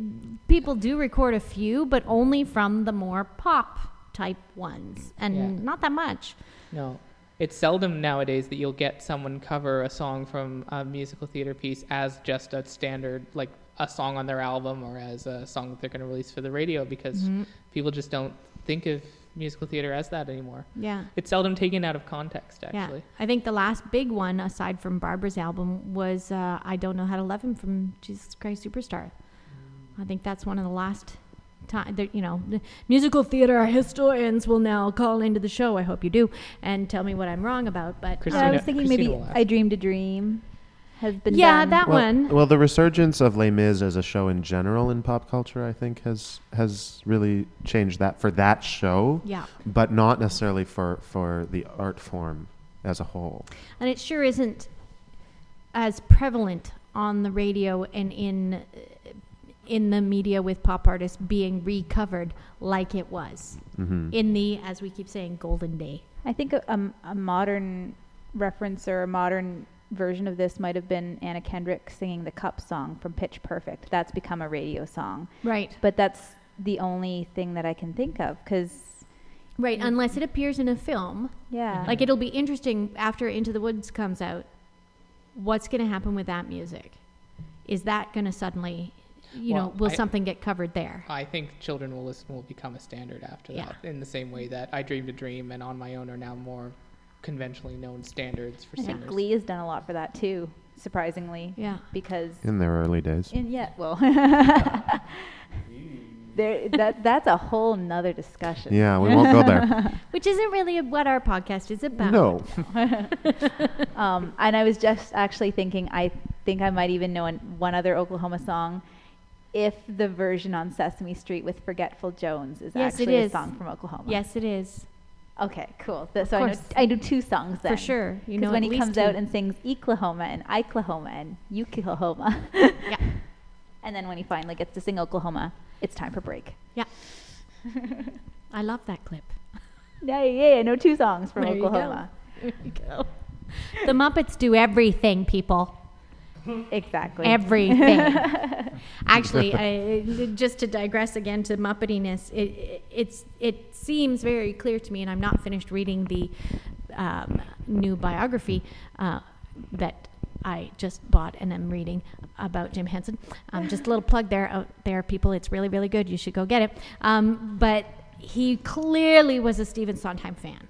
people do record a few, but only from the more pop type ones, and
Yeah.
not that much.
No. It's seldom nowadays that you'll get someone cover a song from a musical theater piece as just a standard, like a song on their album or as a song that they're going to release for the radio because
Mm-hmm.
people just don't think of musical theater as that anymore.
Yeah.
It's seldom taken out of context, actually.
Yeah, I think the last big one, aside from Barbra's album, was uh, "I Don't Know How to Love Him" from Jesus Christ Superstar. I think that's one of the last time. that, You know, the musical theater historians will now call into the show. I hope you do, and tell me what I'm wrong about. But
Christina-
I was thinking
Christina
maybe. I Dreamed a Dream has been
yeah,
done.
that
well,
one.
Well, the resurgence of Les Mis as a show in general in pop culture, I think, has has really changed that for that show,
yeah,
but not necessarily for for the art form as a whole.
and it sure isn't as prevalent on the radio and in uh, in the media with pop artists being recovered like it was
hmm
in the, as we keep saying, golden day.
I think a, a, a modern reference or a modern version of this might have been Anna Kendrick singing the Cup song from Pitch Perfect. That's become a radio song.
Right.
But that's the only thing that I can think of because,
Right, unless it appears in a film.
yeah.
Like it'll be interesting after Into the Woods comes out. What's going to happen with that music? Is that going to suddenly, you know, will
I-
something get covered there?
I think Children Will Listen will become a standard after
Yeah.
that, in the same way that I Dreamed a Dream and On My Own are now more conventionally known standards for
Yeah.
singers.
Glee has done a lot for that too, surprisingly.
Yeah.
Because
In their early days.
in yeah, well, there that that's a whole nother discussion.
Yeah, we won't go there.
Which isn't really what our podcast is about.
no.
Um, and I was just actually thinking, I think I might even know an, one other Oklahoma song. if the version on Sesame Street with Forgetful Jones is
Yes,
actually
is.
a song from Oklahoma.
Yes, it is.
Okay, cool. Th- so I know. I know two songs then.
For sure. You know
when he comes out and sings Oklahoma and Oklahoma and Oklahoma.
Yeah.
And then when he finally gets to sing Oklahoma, it's time for break.
Yeah. I love that clip.
Yeah, yeah, I know two songs from
There.
Oklahoma.
There you go. The Muppets do everything, people.
Exactly.
Everything. Actually, I, just to digress again to Muppetiness, it, it, it's, it seems very clear to me, and I'm not finished reading the um, new biography uh, that I just bought and am reading about Jim Henson. Um, just a little plug there, out there, people. It's really, really good. You should go get it. Um, but he clearly was a Stephen Sondheim fan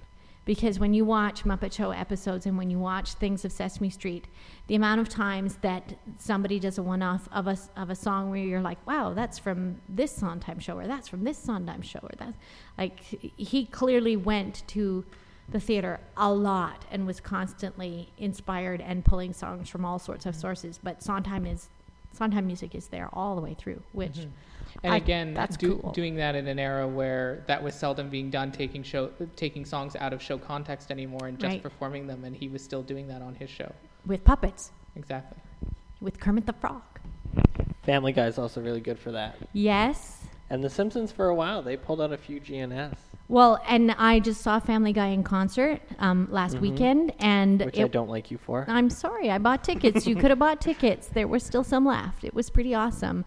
because when you watch Muppet Show episodes and when you watch things of Sesame Street, the amount of times that somebody does a one-off of a of a song where you're like, "Wow, that's from this Sondheim show," or "That's from this Sondheim show," or "That's like he clearly went to the theater a lot and was constantly inspired and pulling songs from all sorts of mm-hmm. sources. But Sondheim is Sondheim music is there all the way through, which mm-hmm.
And
I-
again,
that's
do,
cool.
doing that in an era where that was seldom being done, taking show, taking songs out of show context anymore and just
Right.
performing them, and he was still doing that on his show.
with puppets,
Exactly.
with Kermit the Frog.
Family Guy is also really good for that.
Yes.
And The Simpsons, for a while, they pulled out a few G&S,
Well, and I just saw Family Guy in concert um, last weekend, and
Mm-hmm. which I don't like you for.
I'm sorry, I bought tickets. You could have bought tickets. There were still some left. It was pretty awesome.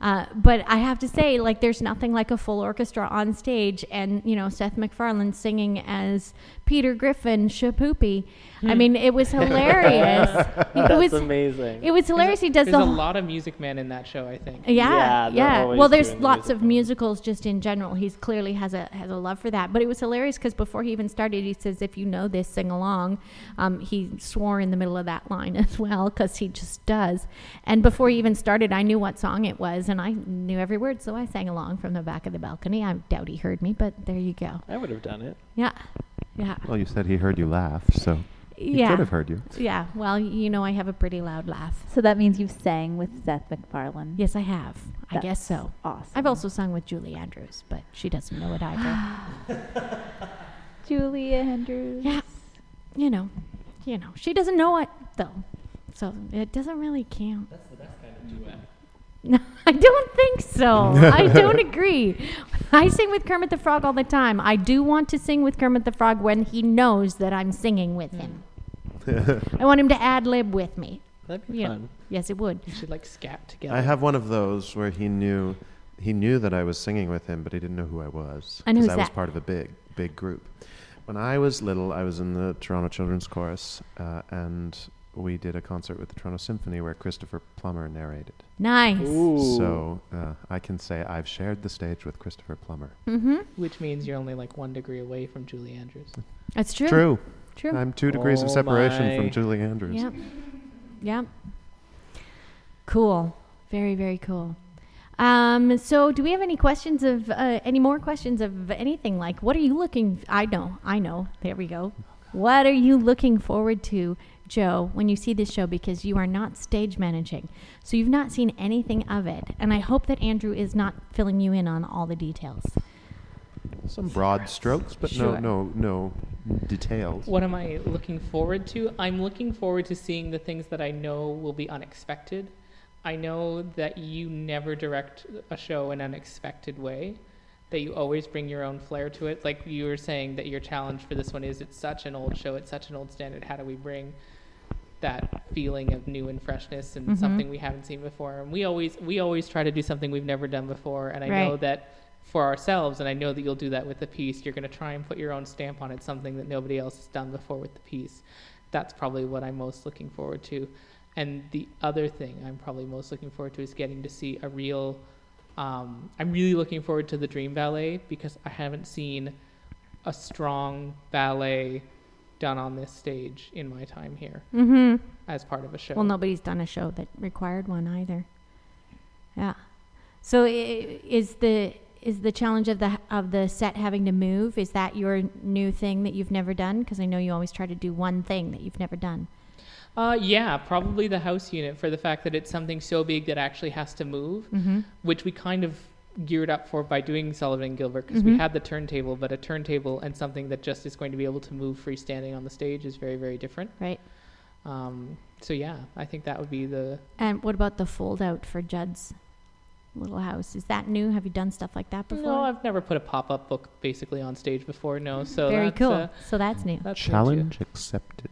Uh, but I have to say, like, there's nothing like a full orchestra on stage, and you know Seth MacFarlane singing as Peter Griffin, Shipoopi. I mean, it was hilarious. it
That's
was
amazing.
it was hilarious. He does
There's
the
a
whole-
lot of Music Man in that show, I think.
yeah,
Yeah,
yeah. Well, there's lots of musicals just in general. He's clearly has a has a love for that. But it was hilarious because before he even started, he says, "If you know this, sing along." Um, he swore in the middle of that line as well because he just does. And before he even started, I knew what song it was, and I knew every word, so I sang along from the back of the balcony. I doubt he heard me, but there you go.
I would have done it.
Yeah, yeah,
Well, you said he heard you laugh, so he
yeah.
could have heard you.
Yeah. Well, you know, I have a pretty loud laugh.
So that means you've sang with Seth MacFarlane.
Yes, I have. I guess so.
Awesome.
I've also sung with Julie Andrews, but she doesn't know it either.
Julia Andrews.
Yeah. You know, you know, she doesn't know it though, so it doesn't really count. That's the best kind of duet. No, I don't think so. I don't agree. I sing with Kermit the Frog all the time. I do want to sing with Kermit the Frog when he knows that I'm singing with him. I want him to ad lib with me.
That'd be
Yeah.
fun.
Yes, it would.
You should like scat together.
I have one of those where he knew he knew that I was singing with him, but he didn't know who I was
And who's
I was
that?
part of a big big group. When I was little, I was in the Toronto Children's Chorus, uh, and we did a concert with the Toronto Symphony where Christopher Plummer narrated.
Nice.
Ooh.
So uh, I can say I've shared the stage with Christopher Plummer.
Mm-hmm.
Which means you're only like one degree away from Julie Andrews.
That's true.
True.
True.
I'm two degrees of
Oh
separation
my.
from Julie Andrews.
Yep. Yep. Cool. Very, very cool. Um, so, do we have any questions of uh, any more questions of anything? Like, what are you looking? I know, I know. There we go. What are you looking forward to, Joe, when you see this show? Because you are not stage managing, so you've not seen anything of it. And I hope that Andrew is not filling you in on all the details.
Some broad strokes, but
Sure.
no, no, no details.
What am I looking forward to? I'm looking forward to seeing the things that I know will be unexpected. I know that you never direct a show in an unexpected way, that you always bring your own flair to it. Like you were saying, that your challenge for this one is it's such an old show, it's such an old standard. How do we bring that feeling of new and freshness and
Mhm.
something we haven't seen before? And we always we always try to do something we've never done before. And I know that for ourselves, and I know that you'll do that with the piece. You're going to try and put your own stamp on it, something that nobody else has done before with the piece. That's probably what I'm most looking forward to. And the other thing I'm probably most looking forward to is getting to see a real. Um, I'm really looking forward to the Dream Ballet because I haven't seen a strong ballet done on this stage in my time here
Mm-hmm.
as part of a show.
Well, nobody's done a show that required one either. Yeah. So is the is the challenge of the of the set having to move? Is that your new thing that you've never done? Because I know you always try to do one thing that you've never done.
Uh, yeah, probably the house unit for the fact that it's something so big that actually has to move,
Mm-hmm.
which we kind of geared up for by doing Sullivan and Gilbert because we had the turntable, but a turntable and something that just is going to be able to move freestanding on the stage is very, very different.
Right.
Um, so yeah, I think that would be the
And what about the fold out for Jud's little house? Is that new? Have you done stuff like that before?
No, I've never put a pop-up book basically on stage before. No, so
Very
that's,
cool.
Uh,
so that's new.
that's new.
Challenge accepted.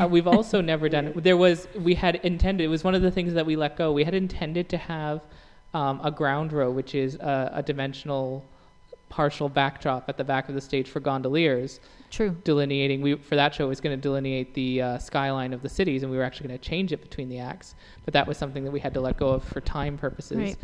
uh, we've also never done it. There was we had intended. It was one of the things that we let go. We had intended to have um, a ground row, which is a, a dimensional partial backdrop at the back of the stage for gondoliers,
True.
delineating. We for that show it was going to delineate the uh, skyline of the cities, and we were actually going to change it between the acts. But that was something that we had to let go of for time purposes.
Right.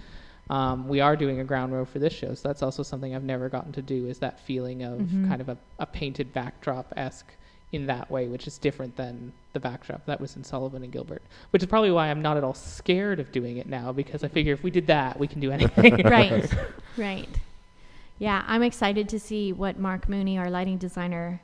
Um, we are doing a ground row for this show, so that's also something I've never gotten to do. Is that feeling of
Mhm.
kind of a, a painted backdrop esque in that way, which is different than the backdrop that was in Sullivan and Gilbert, which is probably why I'm not at all scared of doing it now because I figure if we did that, we can do anything.
right. Right. Yeah, I'm excited to see what Mark Mooney, our lighting designer,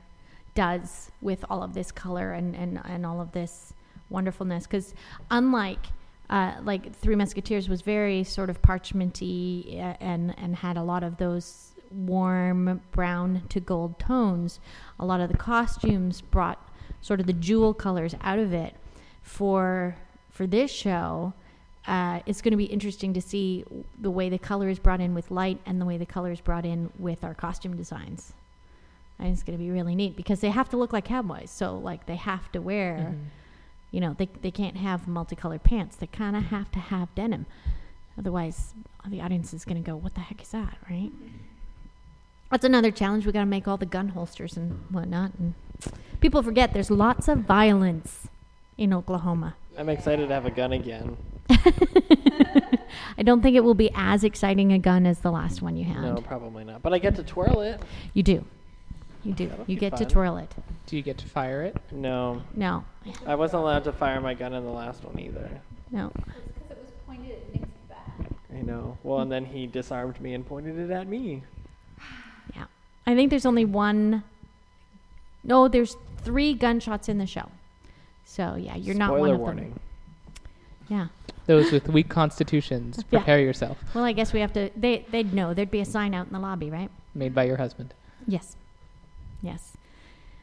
does with all of this color and, and, and all of this wonderfulness. Because unlike uh, like Three Musketeers was very sort of parchmenty uh, and and had a lot of those warm brown to gold tones. A lot of the costumes brought sort of the jewel colors out of it. For for this show, uh, it's going to be interesting to see the way the color is brought in with light and the way the color is brought in with our costume designs. I think it's going to be really neat because they have to look like cowboys. So like they have to wear, you know, they they can't have multicolored pants. They kind of have to have denim. Otherwise, the audience is going to go, "What the heck is that?" Right? That's another challenge. We got to make all the gun holsters and whatnot. And people forget there's lots of violence in Oklahoma.
I'm excited to have a gun again.
I don't think it will be as exciting a gun as the last one you had.
No, probably not. But I get to twirl it.
You do. You do.
That'll
You
be
get to twirl it.
Do you get to fire it?
No,
No.
I wasn't allowed to fire my gun in the last one either.
No. Because it was pointed at Nick's back.
I know. Well, and then he disarmed me and pointed it at me.
Yeah. I think there's only one. No, there's three gunshots in the show. So yeah, you're not one
Spoiler
of
warning.
them. Yeah.
Those with weak constitutions,
Yeah.
prepare yourself.
Well, I guess we have to. They they'd know. There'd be a sign out in the lobby, right?
Made by your husband.
Yes. Yes.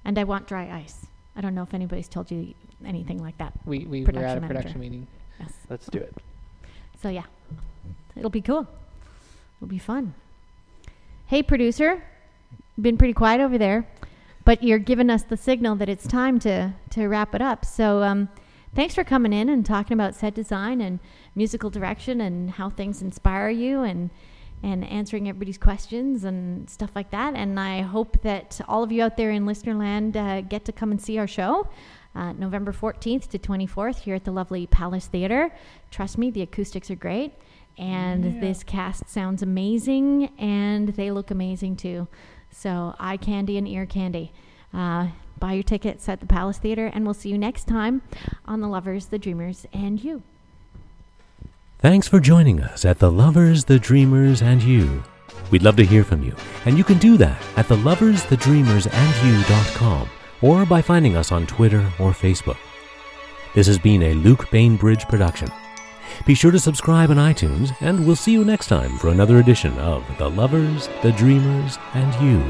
And I want dry ice. I don't know if anybody's told you anything like that.
We we were
Production
at a
manager.
production meeting.
Yes.
Let's do it.
So yeah, it'll be cool. It'll be fun. Hey, producer, been pretty quiet over there, but you're giving us the signal that it's time to to wrap it up. So um, thanks for coming in and talking about set design and musical direction and how things inspire you and and answering everybody's questions and stuff like that. And I hope that all of you out there in Listenerland uh, get to come and see our show. Uh, November 14th to 24th here at the lovely Palace Theater. Trust me, the acoustics are great. And this cast sounds amazing, and they look amazing too. So, eye candy and ear candy. Uh, buy your tickets at the Palace Theater, and we'll see you next time on The Lovers, the Dreamers, and You.
Thanks for joining us at The Lovers, the Dreamers, and You. We'd love to hear from you, and you can do that at theloversthedreamersandyou.com or by finding us on Twitter or Facebook. This has been a Luke Bainbridge production. Be sure to subscribe on iTunes, and we'll see you next time for another edition of The Lovers, the Dreamers, and You.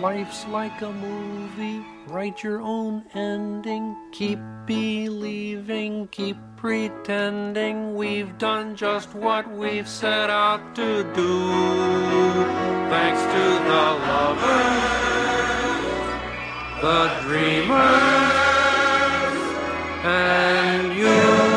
Life's like a movie, write your own ending. Keep believing, keep pretending. We've done just what we've set out to do. Thanks to the lovers, the dreamers, and you.